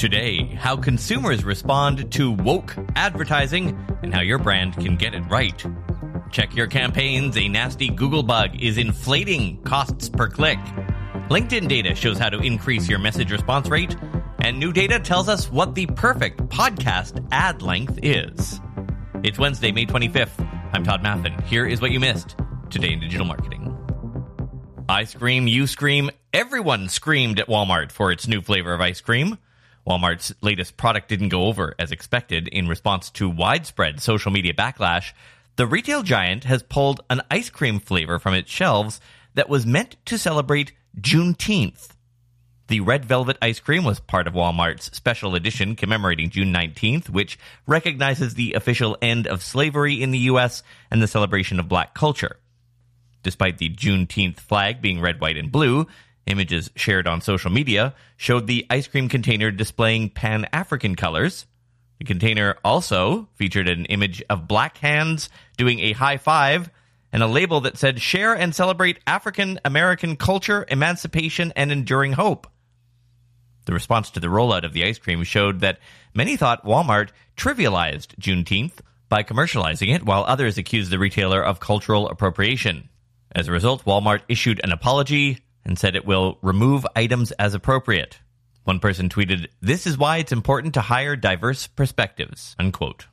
Today, how consumers respond to woke advertising and how your brand can get it right. Check your campaigns. A nasty Google bug is inflating costs per click. LinkedIn data shows how to increase your message response rate. And new data tells us what the perfect podcast ad length is. It's Wednesday, May 25th. I'm Todd Maffin. Here is what you missed today in digital marketing. I scream, you scream, everyone screamed at Walmart for its new flavor of ice cream. Walmart's latest product didn't go over as expected in response to widespread social media backlash. The retail giant has pulled an ice cream flavor from its shelves that was meant to celebrate Juneteenth. The red velvet ice cream was part of Walmart's special edition commemorating June 19th, which recognizes the official end of slavery in the U.S. and the celebration of black culture. Despite the Juneteenth flag being red, white, and blue, images shared on social media showed the ice cream container displaying Pan African colors. The container also featured an image of black hands doing a high five and a label that said share and celebrate African American culture, emancipation, and enduring hope. The response to the rollout of the ice cream showed that many thought Walmart trivialized Juneteenth by commercializing it, while others accused the retailer of cultural appropriation. As a result, Walmart issued an apology and said it will remove items as appropriate. One person tweeted, This is why it's important to hire diverse perspectives. Unquote.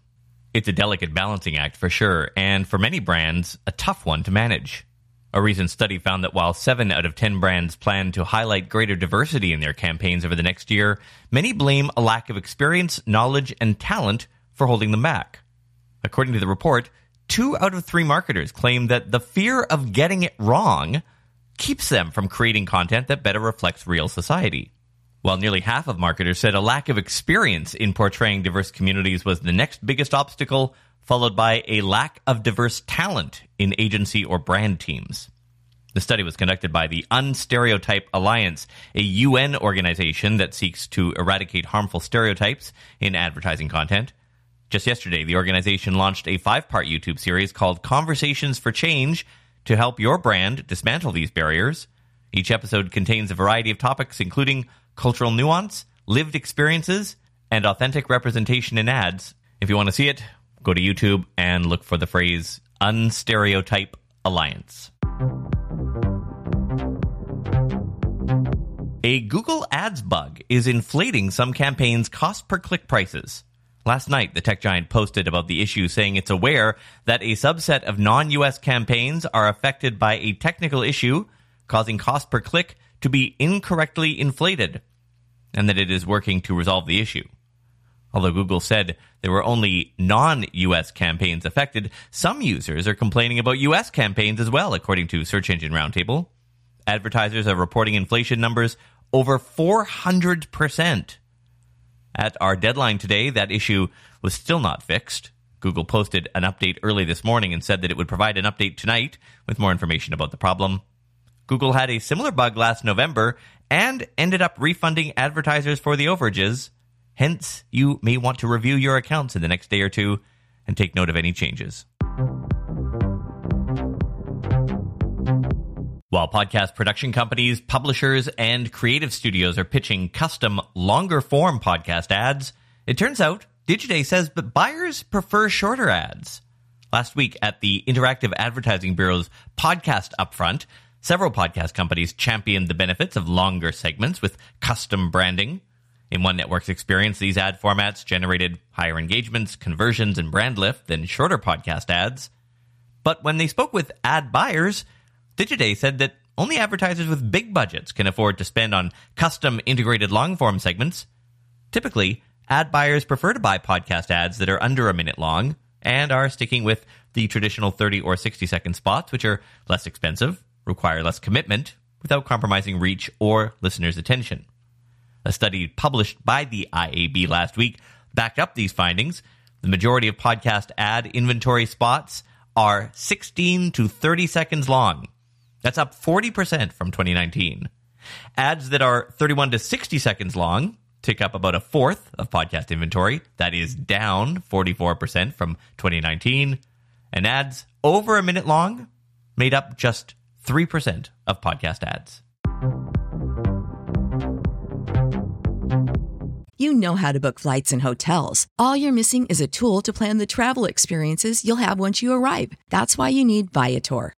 It's a delicate balancing act for sure, and for many brands, a tough one to manage. A recent study found that while 7 out of 10 brands plan to highlight greater diversity in their campaigns over the next year, many blame a lack of experience, knowledge, and talent for holding them back. According to the report, two out of three marketers claim that the fear of getting it wrong keeps them from creating content that better reflects real society. While nearly half of marketers said a lack of experience in portraying diverse communities was the next biggest obstacle, followed by a lack of diverse talent in agency or brand teams. The study was conducted by the Unstereotype Alliance, a UN organization that seeks to eradicate harmful stereotypes in advertising content. Just yesterday, the organization launched a five part YouTube series called Conversations for Change to help your brand dismantle these barriers. Each episode contains a variety of topics, including cultural nuance, lived experiences, and authentic representation in ads. If you want to see it, go to YouTube and look for the phrase Unstereotype Alliance. A Google Ads bug is inflating some campaigns' cost per click prices. Last night, the tech giant posted about the issue, saying it's aware that a subset of non US campaigns are affected by a technical issue causing cost per click to be incorrectly inflated, and that it is working to resolve the issue. Although Google said there were only non US campaigns affected, some users are complaining about US campaigns as well, according to Search Engine Roundtable. Advertisers are reporting inflation numbers over 400%. At our deadline today, that issue was still not fixed. Google posted an update early this morning and said that it would provide an update tonight with more information about the problem. Google had a similar bug last November and ended up refunding advertisers for the overages. Hence, you may want to review your accounts in the next day or two and take note of any changes. While podcast production companies, publishers, and creative studios are pitching custom, longer form podcast ads, it turns out Digiday says that buyers prefer shorter ads. Last week at the Interactive Advertising Bureau's podcast upfront, several podcast companies championed the benefits of longer segments with custom branding. In one network's experience, these ad formats generated higher engagements, conversions, and brand lift than shorter podcast ads. But when they spoke with ad buyers, Digiday said that only advertisers with big budgets can afford to spend on custom integrated long form segments. Typically, ad buyers prefer to buy podcast ads that are under a minute long and are sticking with the traditional 30 or 60 second spots, which are less expensive, require less commitment, without compromising reach or listeners' attention. A study published by the IAB last week backed up these findings. The majority of podcast ad inventory spots are 16 to 30 seconds long, that's up 40% from 2019. Ads that are 31 to 60 seconds long take up about a fourth of podcast inventory. That is down 44% from 2019. And ads over a minute long made up just 3% of podcast ads. You know how to book flights and hotels. All you're missing is a tool to plan the travel experiences you'll have once you arrive. That's why you need Viator.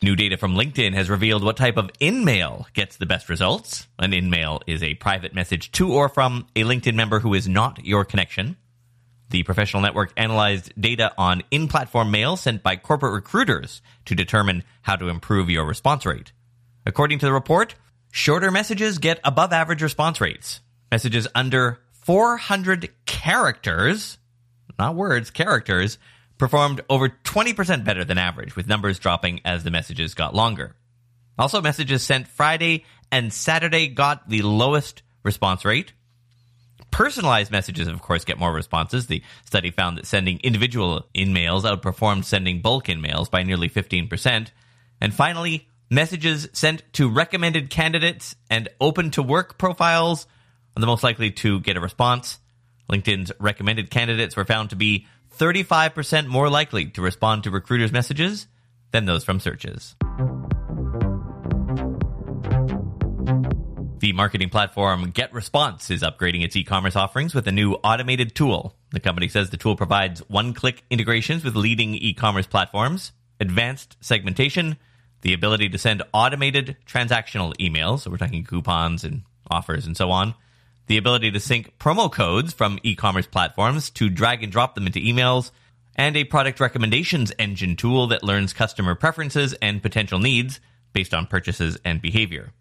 New data from LinkedIn has revealed what type of InMail gets the best results. An InMail is a private message to or from a LinkedIn member who is not your connection. The professional network analyzed data on in platform mail sent by corporate recruiters to determine how to improve your response rate. According to the report, shorter messages get above average response rates. Messages under 400 characters, not words, characters, performed over 20% better than average, with numbers dropping as the messages got longer. Also, messages sent Friday and Saturday got the lowest response rate. Personalized messages, of course, get more responses. The study found that sending individual in-mails outperformed sending bulk in-mails by nearly 15%. And finally, messages sent to recommended candidates and open to work profiles are the most likely to get a response. LinkedIn's recommended candidates were found to be 35% more likely to respond to recruiters' messages than those from searches. The marketing platform GetResponse is upgrading its e-commerce offerings with a new automated tool. The company says the tool provides one-click integrations with leading e-commerce platforms, advanced segmentation, the ability to send automated transactional emails, so we're talking coupons and offers and so on, the ability to sync promo codes from e-commerce platforms to drag and drop them into emails, and a product recommendations engine tool that learns customer preferences and potential needs based on purchases and behavior.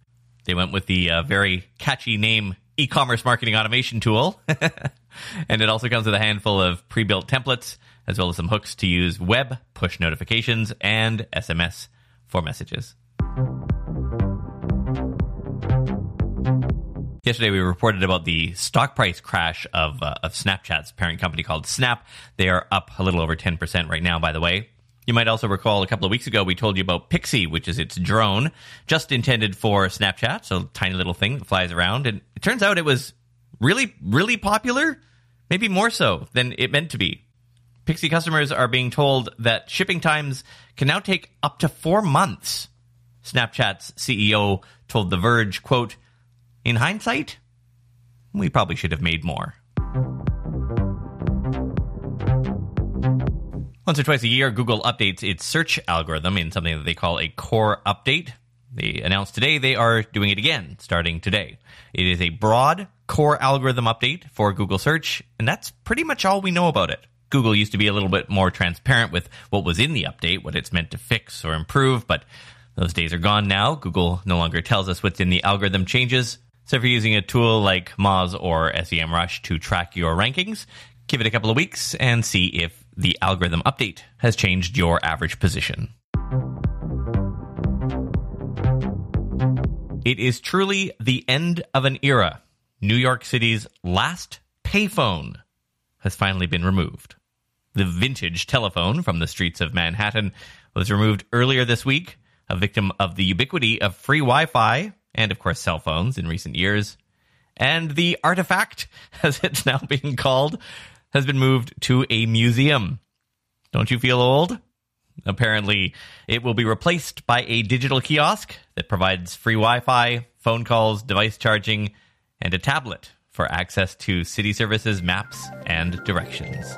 They went with the uh, very catchy name e-commerce marketing automation tool. and it also comes with a handful of pre-built templates as well as some hooks to use web push notifications and SMS for messages. Yesterday, we reported about the stock price crash of, uh, of Snapchat's parent company called Snap. They are up a little over 10% right now, by the way. You might also recall a couple of weeks ago we told you about Pixy, which is its drone, just intended for Snapchat, so tiny little thing that flies around. And it turns out it was really, really popular, maybe more so than it meant to be. Pixy customers are being told that shipping times can now take up to four months. Snapchat's CEO told The Verge, quote, in hindsight, we probably should have made more. Once or twice a year, Google updates its search algorithm in something that they call a core update. They announced today they are doing it again, starting today. It is a broad core algorithm update for Google search, and that's pretty much all we know about it. Google used to be a little bit more transparent with what was in the update, what it's meant to fix or improve, but those days are gone now. Google no longer tells us what's in the algorithm changes. So if you're using a tool like Moz or SEMrush to track your rankings, give it a couple of weeks and see if the algorithm update has changed your average position. It is truly the end of an era. New York City's last payphone has finally been removed. The vintage telephone from the streets of Manhattan was removed earlier this week, a victim of the ubiquity of free Wi Fi and, of course, cell phones in recent years. And the artifact, as it's now being called, has been moved to a museum. Don't you feel old? Apparently, it will be replaced by a digital kiosk that provides free Wi Fi, phone calls, device charging, and a tablet for access to city services, maps, and directions.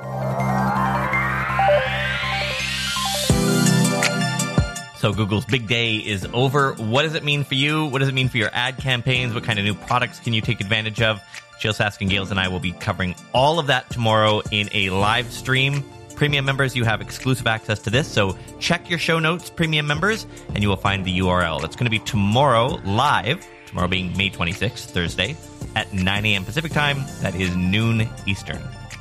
So Google's big day is over. What does it mean for you? What does it mean for your ad campaigns? What kind of new products can you take advantage of? Jill Saskin Gales and I will be covering all of that tomorrow in a live stream premium members, you have exclusive access to this. So check your show notes, premium members, and you will find the URL. It's going to be tomorrow live, tomorrow being May 26th, Thursday, at 9 a.m. Pacific time. That is noon Eastern.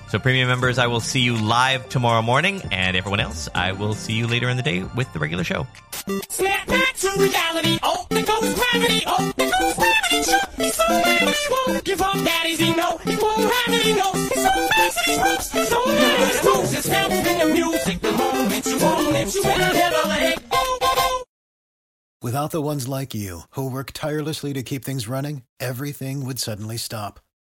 So, premium members, I will see you live tomorrow morning, and everyone else, I will see you later in the day with the regular show. Snap back to reality. Oh, there goes gravity. Oh, there goes gravity. Sure, he's so mad, he won't give up. Daddy's he know he won't have it. He knows he's so fast and he's ropes. He's so mad and he moves. It's felt in the music. The moment you own it, you better never let it go. Without the ones like you, who work tirelessly to keep things running, everything would suddenly stop.